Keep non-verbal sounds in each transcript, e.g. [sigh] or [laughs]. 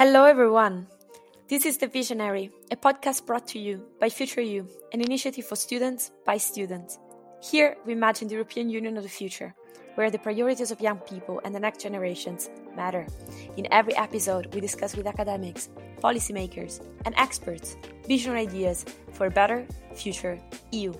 Hello, everyone. This is The Visionary, a podcast brought to you by Future You, an initiative for students by students. Here, we imagine the European Union of the future, where the priorities of young people and the next generations matter. In every episode, we discuss with academics, policymakers, and experts vision ideas for a better future EU.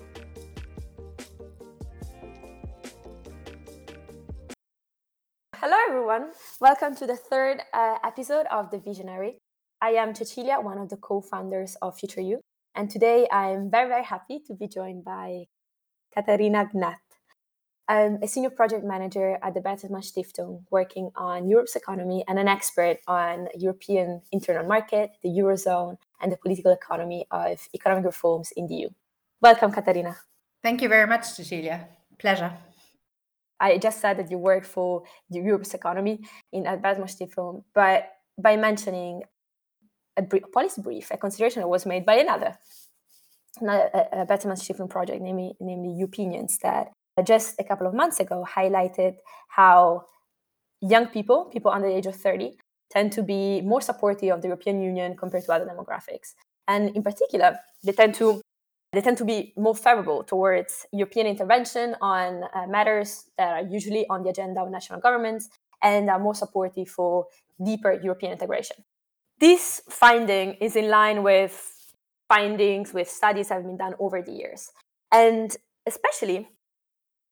Welcome to the third uh, episode of The Visionary. I am Cecilia, one of the co founders of Future You. And today I'm very, very happy to be joined by Katharina Gnath. I'm a senior project manager at the Bertelsmann Stiftung, working on Europe's economy and an expert on European internal market, the Eurozone, and the political economy of economic reforms in the EU. Welcome, Katharina. Thank you very much, Cecilia. Pleasure. I just said that you work for the Europe's economy in Bertelsmann Stiftung, but by mentioning a, brief, policy brief, a consideration that was made by another, another a, a project, namely, namely eupinions, that just a couple of months ago highlighted how young people, people under the age of 30, tend to be more supportive of the European Union compared to other demographics. And in particular, they tend to they tend to be more favorable towards European intervention on uh, matters that are usually on the agenda of national governments and are more supportive for deeper European integration. This finding is in line with findings with studies that have been done over the years. And especially,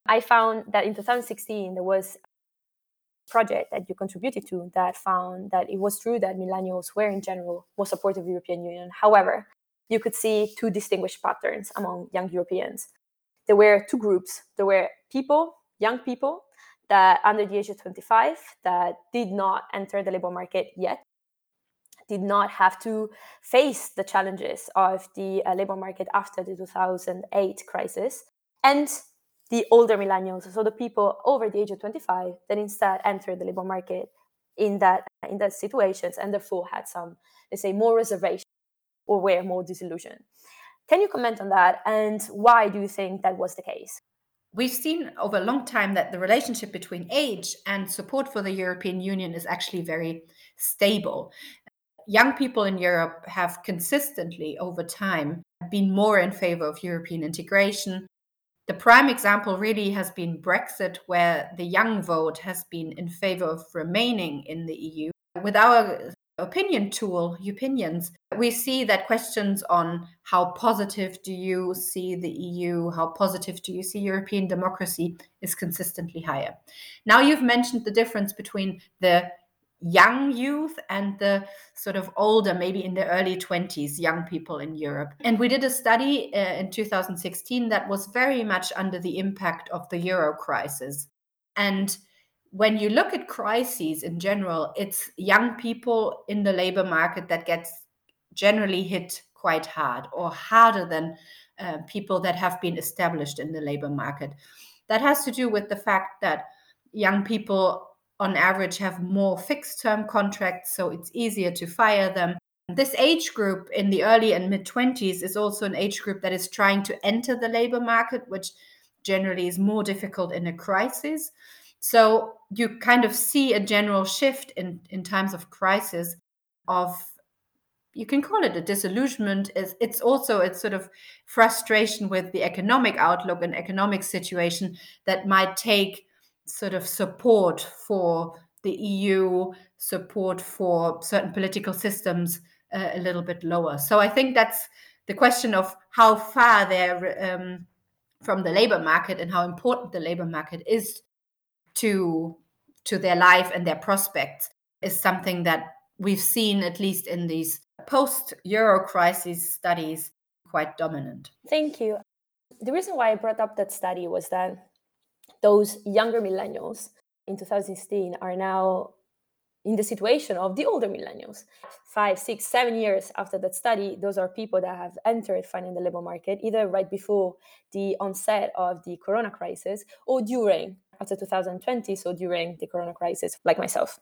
I found that in 2016, there was a project that you contributed to that found that it was true that millennials were in general more supportive of the European Union. However, you could see two distinguished patterns among young Europeans. There were two groups. There were people, young people, that under the age of 25 that did not enter the labor market yet, did not have to face the challenges of the uh, labor market after the 2008 crisis, and the older millennials, so the people over the age of 25 that instead entered the labor market in that in that situations and therefore had some, let's say, more reservation or were more disillusioned. Can you comment on that? And why do you think that was the case? We've seen over a long time that the relationship between age and support for the European Union is actually very stable. Young people in Europe have consistently, over time, been more in favor of European integration. The prime example really has been Brexit, where the young vote has been in favor of remaining in the EU. With our opinion tool, eupinions, we see that questions on how positive do you see the EU, how positive do you see European democracy is consistently higher. Now you've mentioned the difference between the young youth and the sort of older, maybe in the early 20s, young people in Europe. And we did a study uh, in 2016 that was very much under the impact of the euro crisis. And when you look at crises in general, it's young people in the labor market that gets generally hit quite hard or harder than uh, people that have been established in the labor market. That has to do with the fact that young people on average have more fixed term contracts, so it's easier to fire them. This age group in the early and mid 20s is also an age group that is trying to enter the labor market, which generally is more difficult in a crisis. So you kind of see a general shift in, in times of crisis of you can call it a disillusionment. It's also a sort of frustration with the economic outlook and economic situation that might take sort of support for the eu support for certain political systems uh, a little bit lower. So i think that's the question of how far they're um, from the labor market and how important the labor market is to to their life and their prospects is something that we've seen at least in these post euro crisis studies quite dominant thank you the reason why i brought up that study was that those younger millennials in 2016 are now in the situation of the older millennials. Five, six, seven years after that study, those are people that have entered finding the labor market either right before the onset of the corona crisis or during after 2020, so during the corona crisis, like myself.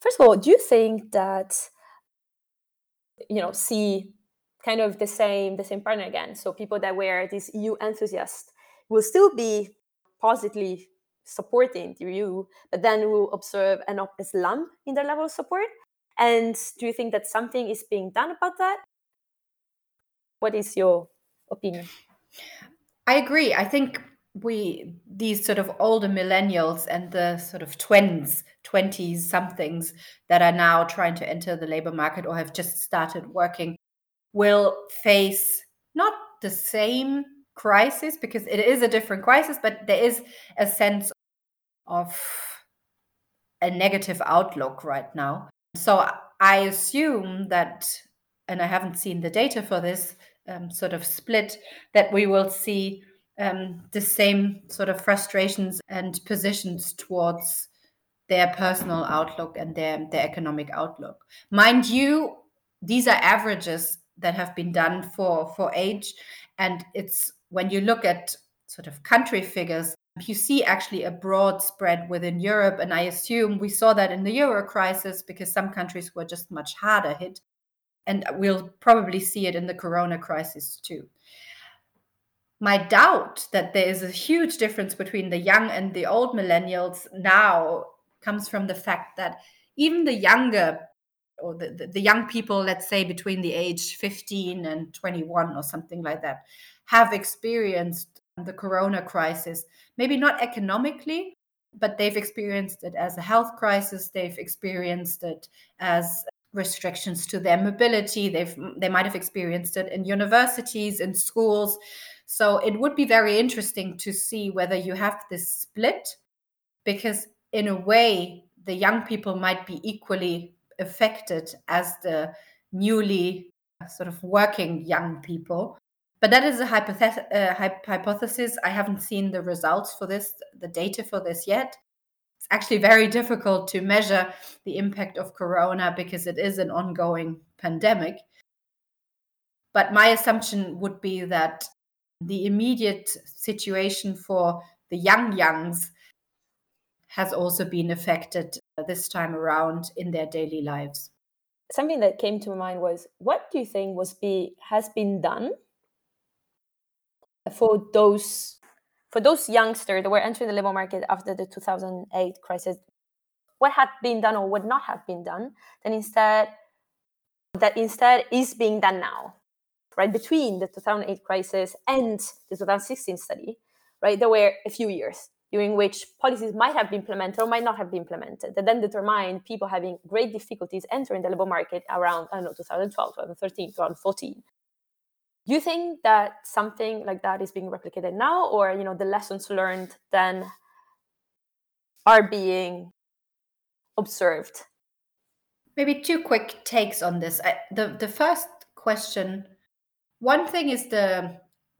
First of all, do you think that you know see kind of the same the same pattern again? So people that were these EU enthusiasts will still be positively supporting the EU, but then we'll observe an, a slump in their level of support. And do you think that something is being done about that? What is your opinion? I agree. I think we these sort of older millennials and the sort of twins 20s somethings that are now trying to enter the labor market or have just started working will face not the same crisis because it is a different crisis but there is a sense of a negative outlook right now. So i assume that and i haven't seen the data for this um, sort of split that we will see um, the same sort of frustrations and positions towards their personal outlook and their, their economic outlook. Mind you, these are averages that have been done for, for age. And it's when you look at sort of country figures, you see actually a broad spread within Europe. And I assume we saw that in the euro crisis because some countries were just much harder hit. And we'll probably see it in the corona crisis too my doubt that there is a huge difference between the young and the old millennials now comes from the fact that even the younger or the, the, the, young people let's say between the age 15 and 21 or something like that have experienced the corona crisis maybe not economically but they've experienced it as a health crisis they've experienced it as restrictions to their mobility they've they might have experienced it in universities in schools so it would be very interesting to see whether you have this split, because in a way, the young people might be equally affected as the newly sort of working young people. But that is a uh, hypothesis. I haven't seen the results for this, the data for this yet. It's actually very difficult to measure the impact of Corona because it is an ongoing pandemic. But my assumption would be that the immediate situation for the young youngs has also been affected uh, this time around in their daily lives. Something that came to mind was what do you think was be has been done for those for those youngsters that were entering the labor market after the 2008 crisis what had been done or would not have been done then instead that instead is being done now right between the 2008 crisis and the 2016 study right there were a few years during which policies might have been implemented or might not have been implemented that then determined people having great difficulties entering the labor market around i don't know 2012 2013 2014 do you think that something like that is being replicated now or you know the lessons learned then are being observed? Maybe two quick takes on this. I, the the first question one thing is the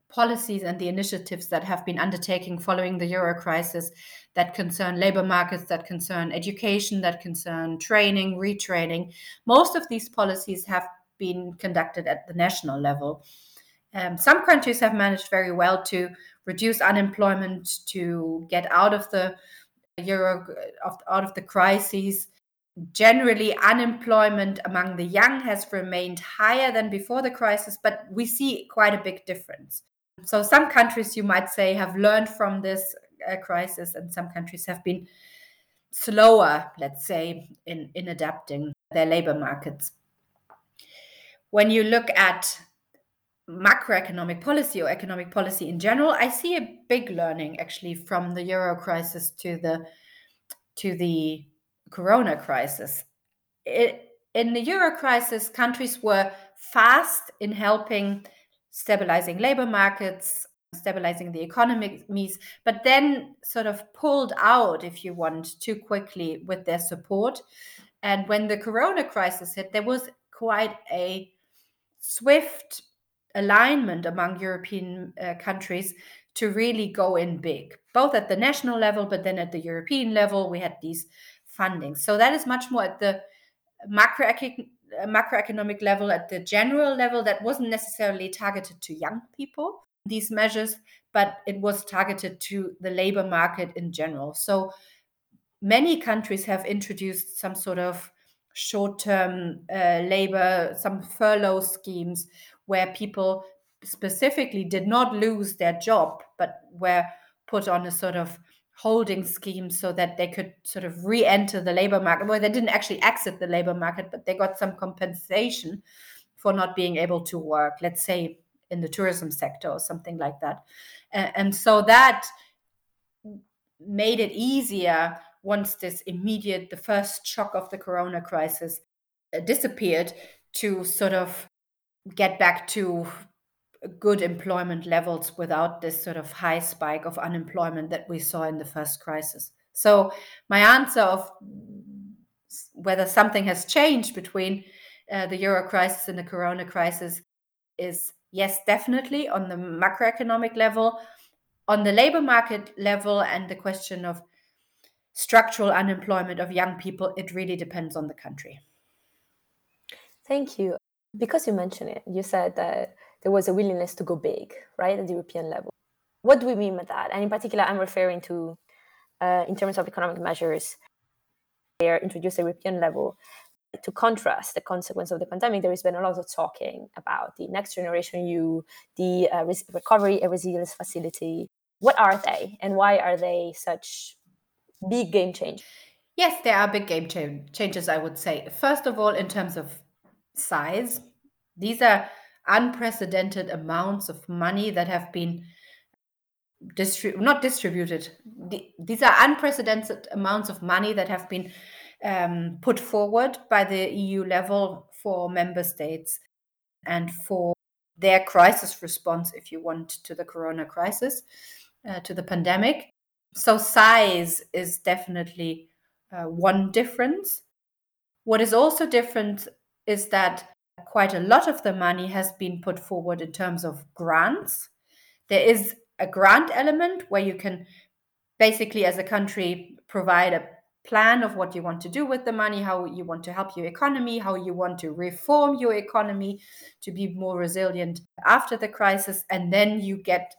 policies and the initiatives that have been undertaken following the euro crisis that concern labor markets, that concern education, that concern training, retraining. Most of these policies have been conducted at the national level. Um, some countries have managed very well to reduce unemployment, to get out of the euro, out of the crises generally unemployment among the young has remained higher than before the crisis, but we see quite a big difference. So, some countries, you might say, have learned from this uh, crisis, and some countries have been slower, let's say, in, in adapting their labor markets. When you look at macroeconomic policy or economic policy in general, I see a big learning actually from the euro crisis to the to the corona crisis. It, in the euro crisis, countries were fast in helping stabilizing labor markets, stabilizing the economies, but then sort of pulled out, if you want, too quickly with their support. And when the corona crisis hit, there was quite a swift alignment among European uh, countries to really go in big, both at the national level, but then at the European level. We had these funding. So that is much more at the macroeconomic macroeconomic level, at the general level, that wasn't necessarily targeted to young people, these measures, but it was targeted to the labor market in general. So many countries have introduced some sort of short term uh, labor, some furlough schemes where people specifically did not lose their job, but were put on a sort of holding schemes so that they could sort of re-enter the labor market. Well, they didn't actually exit the labor market, but they got some compensation for not being able to work, let's say in the tourism sector or something like that. And so that made it easier once this immediate, the first shock of the corona crisis uh, disappeared to sort of get back to good employment levels without this sort of high spike of unemployment that we saw in the first crisis. So, my answer of whether something has changed between uh, the euro crisis and the corona crisis is yes, definitely on the macroeconomic level. On the labor market level and the question of structural unemployment of young people, it really depends on the country. Thank you. Because you mentioned it, you said that there was a willingness to go big, right, at the European level. What do we mean by that? And in particular, I'm referring to, uh, in terms of economic measures, they are introduced at European level to contrast the consequence of the pandemic, there has been a lot of talking about the next generation EU, the uh, recovery and resilience facility. What are they, and why are they such big game change? Yes, there are big game ch- changes. I would say. First of all, in terms of size, these are unprecedented amounts of money that have been not distributed. these are unprecedented amounts of money that have been um, put forward by the EU level for member states and for their crisis response, if you want, to the corona crisis, uh, to the pandemic. So, size is definitely uh, one difference. What is also different is that quite a lot of the money has been put forward in terms of grants. There is a grant element where you can basically, as a country, provide a plan of what you want to do with the money, how you want to help your economy, how you want to reform your economy to be more resilient after the crisis. And then you get,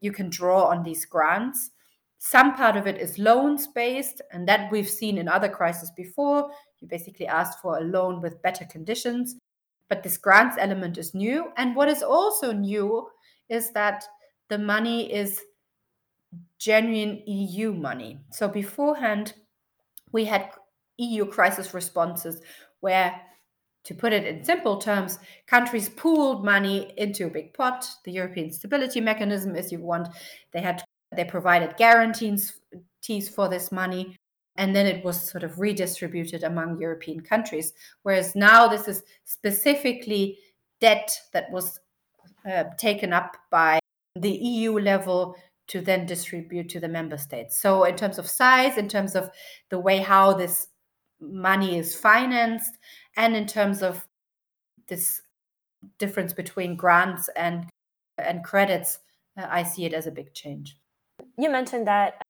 you can draw on these grants. Some part of it is loans based, and that we've seen in other crises before. You basically asked for a loan with better conditions. But this grants element is new. And what is also new is that the money is genuine EU money. So beforehand, we had EU crisis responses where, to put it in simple terms, countries pooled money into a big pot. The European Stability Mechanism, if you want, they had they provided guarantees for this money, and then it was sort of redistributed among European countries. Whereas now this is specifically debt that was uh, taken up by the EU level to then distribute to the member states. So, in terms of size, in terms of the way how this money is financed, and in terms of this difference between grants and and credits, uh, I see it as a big change. You mentioned that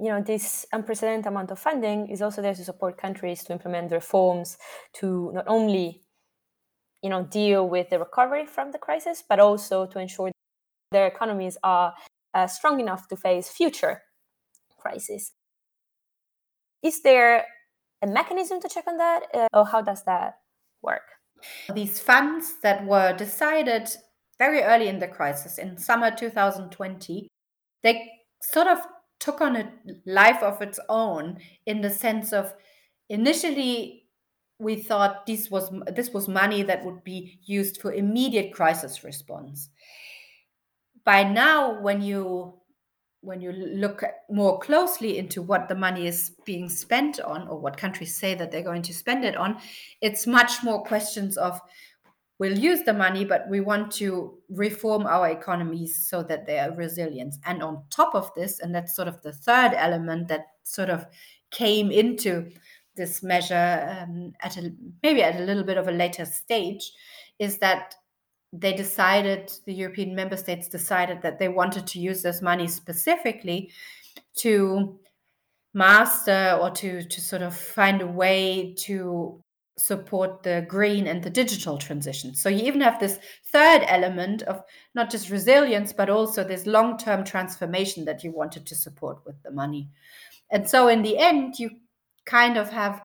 you know this unprecedented amount of funding is also there to support countries to implement reforms to not only you know deal with the recovery from the crisis, but also to ensure their economies are uh, strong enough to face future crises. Is there a mechanism to check on that, uh, or how does that work? These funds that were decided very early in the crisis, in summer 2020, they sort of took on a life of its own in the sense of initially we thought this was this was money that would be used for immediate crisis response. By now when you when you look more closely into what the money is being spent on or what countries say that they're going to spend it on it's much more questions of we'll use the money but we want to reform our economies so that they are resilient. And on top of this and that's sort of the third element that sort of came into this measure um, at a maybe at a little bit of a later stage is that they decided, the European member states decided that they wanted to use this money specifically to master or to, to sort of find a way to support the green and the digital transition. So you even have this third element of not just resilience, but also this long term transformation that you wanted to support with the money. And so in the end, you kind of have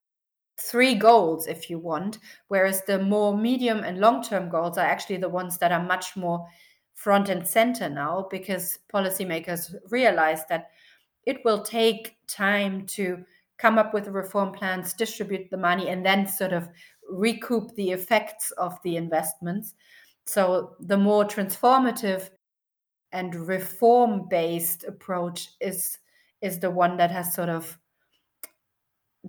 three goals if you want whereas the more medium and long term goals are actually the ones that are much more front and center now because policymakers realize that it will take time to come up with the reform plans, distribute the money, and then sort of recoup the effects of the investments. So the more transformative and reform based approach is is the one that has sort of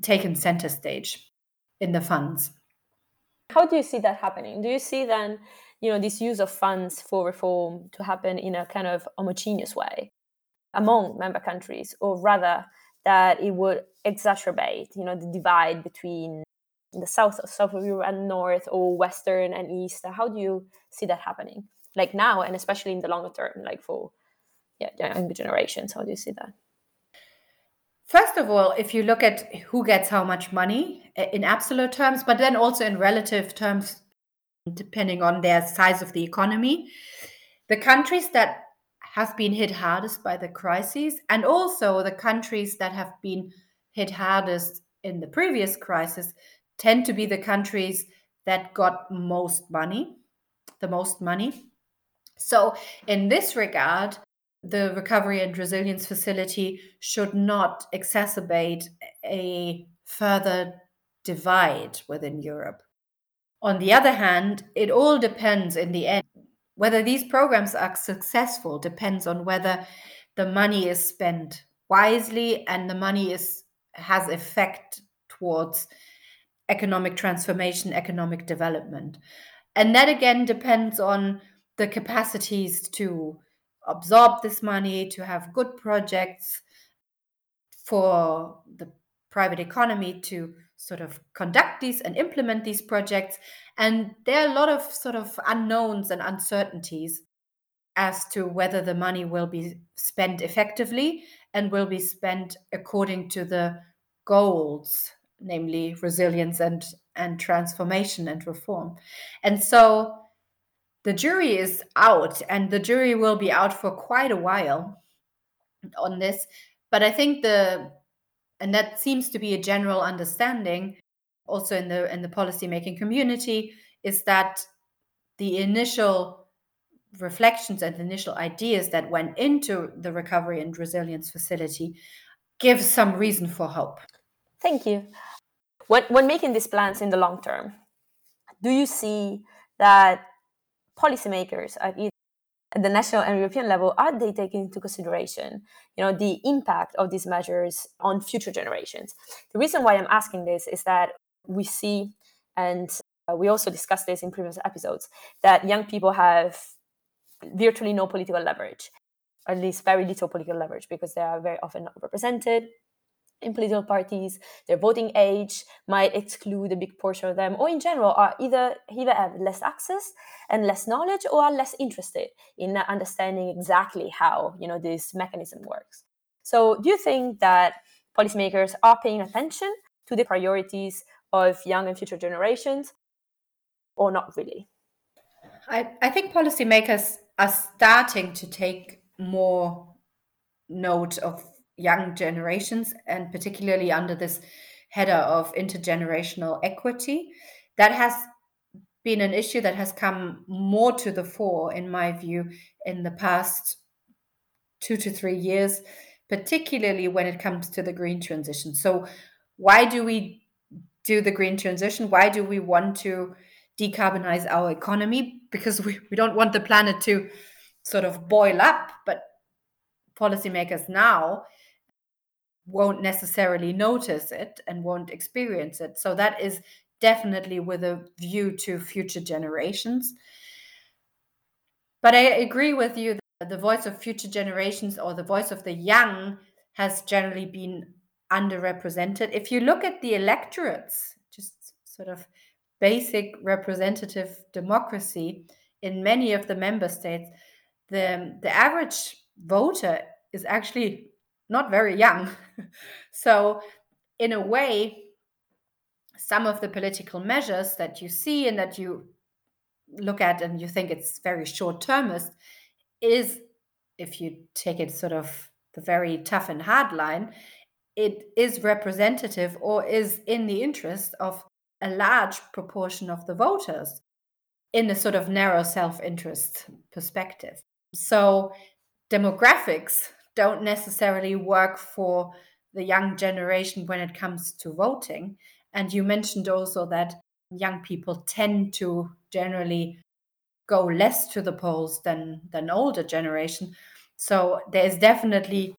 taken center stage in the funds. How do you see that happening? Do you see then, you know, this use of funds for reform to happen in a kind of homogeneous way among member countries, or rather that it would exacerbate, you know, the divide between the south, south of Europe and north, or western and east? How do you see that happening? Like now, and especially in the longer term, like for yeah, younger generations. How do you see that? First of all, if you look at who gets how much money in absolute terms, but then also in relative terms, depending on their size of the economy, the countries that have been hit hardest by the crises, and also the countries that have been hit hardest in the previous crisis, tend to be the countries that got most money, the most money. So, in this regard, the recovery and resilience facility should not exacerbate a further divide within Europe. On the other hand, it all depends in the end. Whether these programs are successful depends on whether the money is spent wisely and the money is has effect towards economic transformation, economic development. And that again depends on the capacities to absorb this money, to have good projects for the private economy to sort of conduct these and implement these projects. And there are a lot of sort of unknowns and uncertainties as to whether the money will be spent effectively and will be spent according to the goals, namely resilience and, and transformation and reform. And so the jury is out, and the jury will be out for quite a while on this. But I think the and that seems to be a general understanding also in the in the policymaking community is that the initial reflections and initial ideas that went into the recovery and resilience facility give some reason for hope. Thank you. When, when making these plans in the long term, do you see that policymakers at either at the national and European level, are they taking into consideration, you know, the impact of these measures on future generations? The reason why I'm asking this is that we see, and uh, we also discussed this in previous episodes, that young people have virtually no political leverage, or at least very little political leverage, because they are very often not represented in political parties, their voting age might exclude a big portion of them, or in general are either either have less access and less knowledge, or are less interested in understanding exactly how you know this mechanism works. So, do you think that policymakers are paying attention to the priorities of young and future generations, or not really? I, I think policymakers are starting to take more note of young generations, and particularly under this header of intergenerational equity. That has been an issue that has come more to the fore, in my view, in the past two to three years, particularly when it comes to the green transition. So, why do we do the green transition? Why do we want to decarbonize our economy? Because we, we don't want the planet to sort of boil up, but policymakers now won't necessarily notice it and won't experience it. So that is definitely with a view to future generations. But I agree with you that the voice of future generations or the voice of the young has generally been underrepresented. If you look at the electorates, just sort of basic representative democracy in many of the member states, the, the average voter is actually not very young. [laughs] so, in a way, some of the political measures that you see and that you look at and you think it's very short termist is, if you take it sort of the very tough and hard line, it is representative or is in the interest of a large proportion of the voters in a sort of narrow self interest perspective. So, demographics don't necessarily work for the young generation when it comes to voting. And you mentioned also that young people tend to generally go less to the polls than than older generation. So there is definitely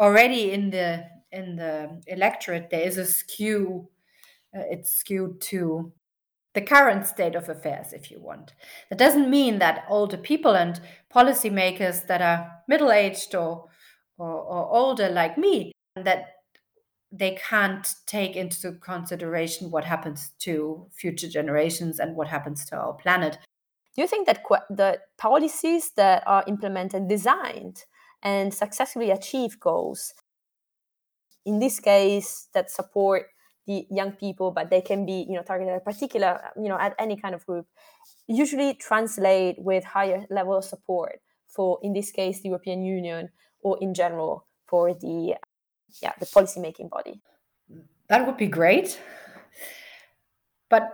already in the in the electorate there is a skew. Uh, it's skewed to the current state of affairs, if you want. That doesn't mean that older people and policymakers that are middle aged or, or, or older like me that they can't take into consideration what happens to future generations and what happens to our planet. Do you think that qu- the policies that are implemented, designed, and successfully achieve goals, in this case, that support the young people, but they can be, you know, targeted at particular, you know, at any kind of group, usually translate with higher level of support for, in this case, the European Union or in general for the yeah the policy making body? That would be great. But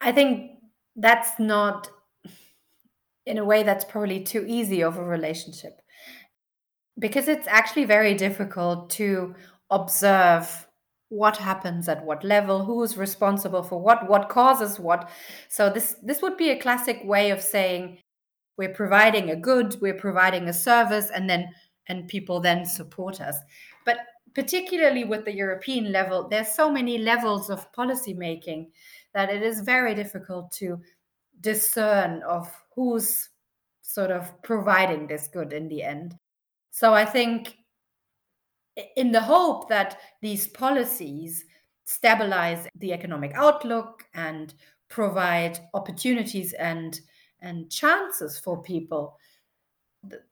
i think that's not in a way that's probably too easy of a relationship. Because it's actually very difficult to observe what happens at what level who is responsible for what what causes what. So this this would be a classic way of saying we're providing a good we're providing a service and then and people then support us but particularly with the European level, there's so many levels of policy making that it is very difficult to discern of who's sort of providing this good in the end. So I think in the hope that these policies stabilize the economic outlook and provide opportunities and and chances for people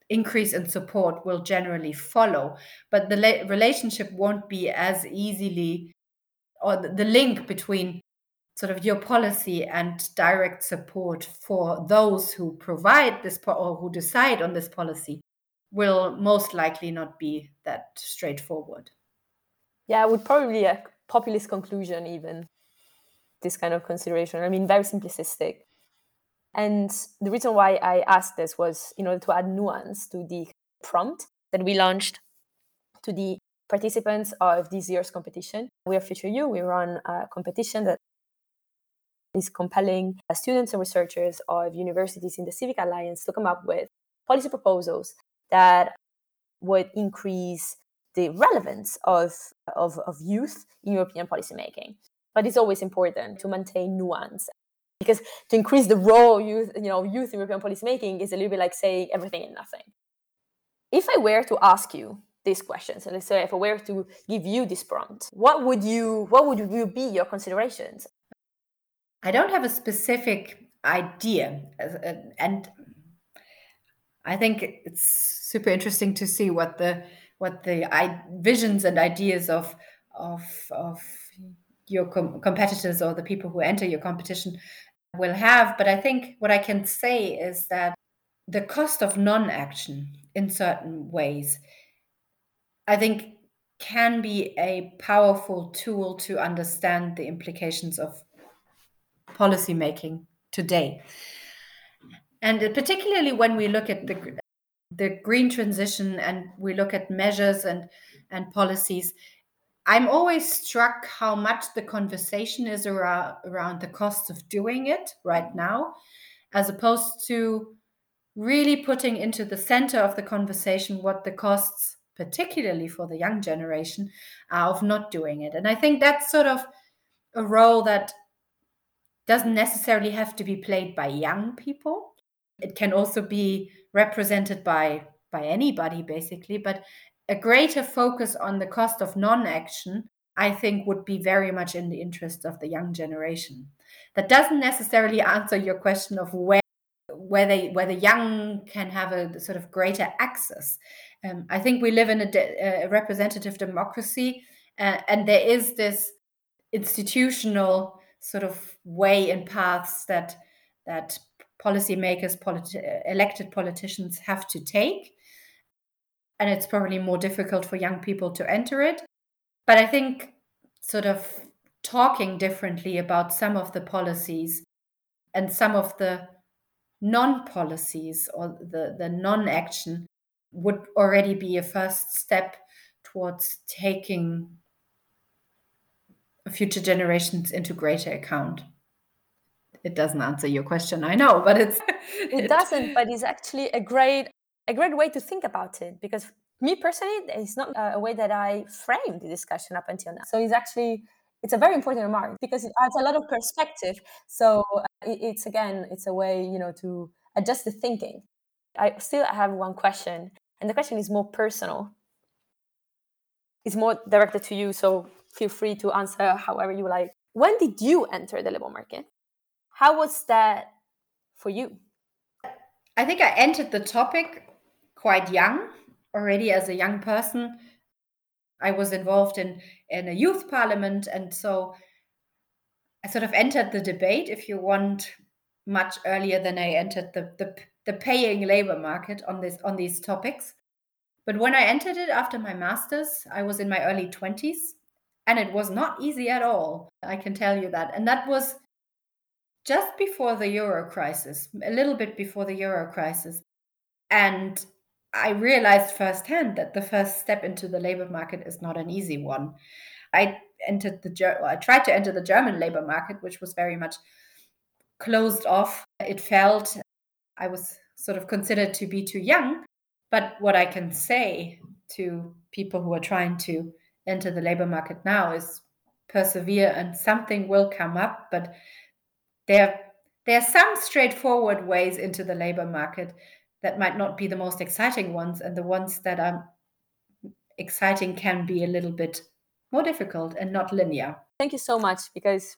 increase in support will generally follow but the la- relationship won't be as easily or the, the link between sort of your policy and direct support for those who provide this po- or who decide on this policy will most likely not be that straightforward. Yeah it would probably a populist conclusion even this kind of consideration. I mean very simplistic and the reason why I asked this was in order to add nuance to the prompt that we launched to the participants of this year's competition. We are Future You. We run a competition that is compelling students and researchers of universities in the CIVICA Alliance to come up with policy proposals that would increase the relevance of, of, of youth in European policymaking. But it's always important to maintain nuance because to increase the role youth, you know, youth European policymaking is a little bit like saying everything and nothing. If I were to ask you these questions, and let's say if I were to give you this prompt, what would you, what would you be your considerations? I don't have a specific idea, and I think it's super interesting to see what the what the visions and ideas of of of your com- competitors or the people who enter your competition will have. But I think what I can say is that the cost of non action in certain ways, I think, can be a powerful tool to understand the implications of policy making today. And particularly when we look at the, the green transition and we look at measures and, and policies, I'm always struck how much the conversation is around, around the cost of doing it right now, as opposed to really putting into the center of the conversation what the costs, particularly for the young generation, are of not doing it. And I think that's sort of a role that doesn't necessarily have to be played by young people. It can also be represented by by anybody basically, but a greater focus on the cost of non-action i think would be very much in the interest of the young generation. That doesn't necessarily answer your question of where where they where the young can have a sort of greater access. Um, i think we live in a, de- a representative democracy uh, and there is this institutional sort of way and paths that that policymakers politi- elected politicians have to take and it's probably more difficult for young people to enter it. But I think sort of talking differently about some of the policies and some of the non policies or the, the non action would already be a first step towards taking future generations into greater account. It doesn't answer your question, I know, but it's [laughs] it doesn't, but it's actually a great a great way to think about it because me personally, it's not a way that I framed the discussion up until now. So it's actually it's a very important remark because it adds a lot of perspective. So uh, it's again, it's a way you know to adjust the thinking. I still have one question, and the question is more personal. It's more directed to you, so feel free to answer however you like. When did you enter the labor market? How was that for you? I think I entered the topic quite young already as a young person. I was involved in, in a youth parliament. And so I sort of entered the debate, if you want, much earlier than I entered the, the, the paying labor market on this on these topics. But when I entered it after my master's, I was in my early 20s and it was not easy at all. I can tell you that. And that was just before the euro crisis, a little bit before the euro crisis. And I realized firsthand that the first step into the labor market is not an easy one. I entered the well, I tried to enter the German labor market, which was very much closed off. It felt I was sort of considered to be too young. But what I can say to people who are trying to enter the labor market now is persevere and something will come up. But there, there are some straightforward ways into the labor market that might not be the most exciting ones and the ones that are exciting can be a little bit more difficult and not linear. Thank you so much because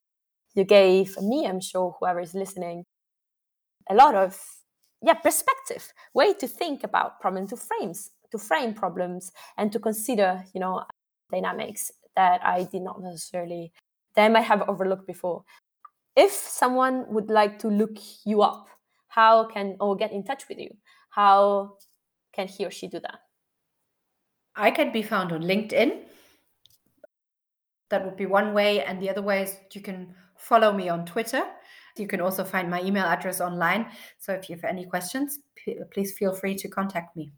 you gave me i'm sure whoever is listening a lot of yeah perspective way to think about problems to frames to frame problems and to consider you know dynamics that i did not necessarily that i might have overlooked before. If someone would like to look you up how can or get in touch with you how can he or she do that? I can be found on LinkedIn. That would be one way. And the other way is you can follow me on Twitter. You can also find my email address online. So if you have any questions, please feel free to contact me.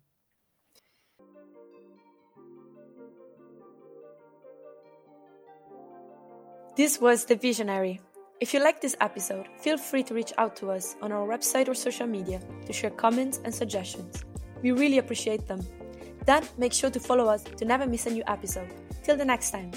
This was The Visionary. If you like this episode, feel free to reach out to us on our website or social media to share comments and suggestions. We really appreciate them. Then make sure to follow us to never miss a new episode. Till the next time.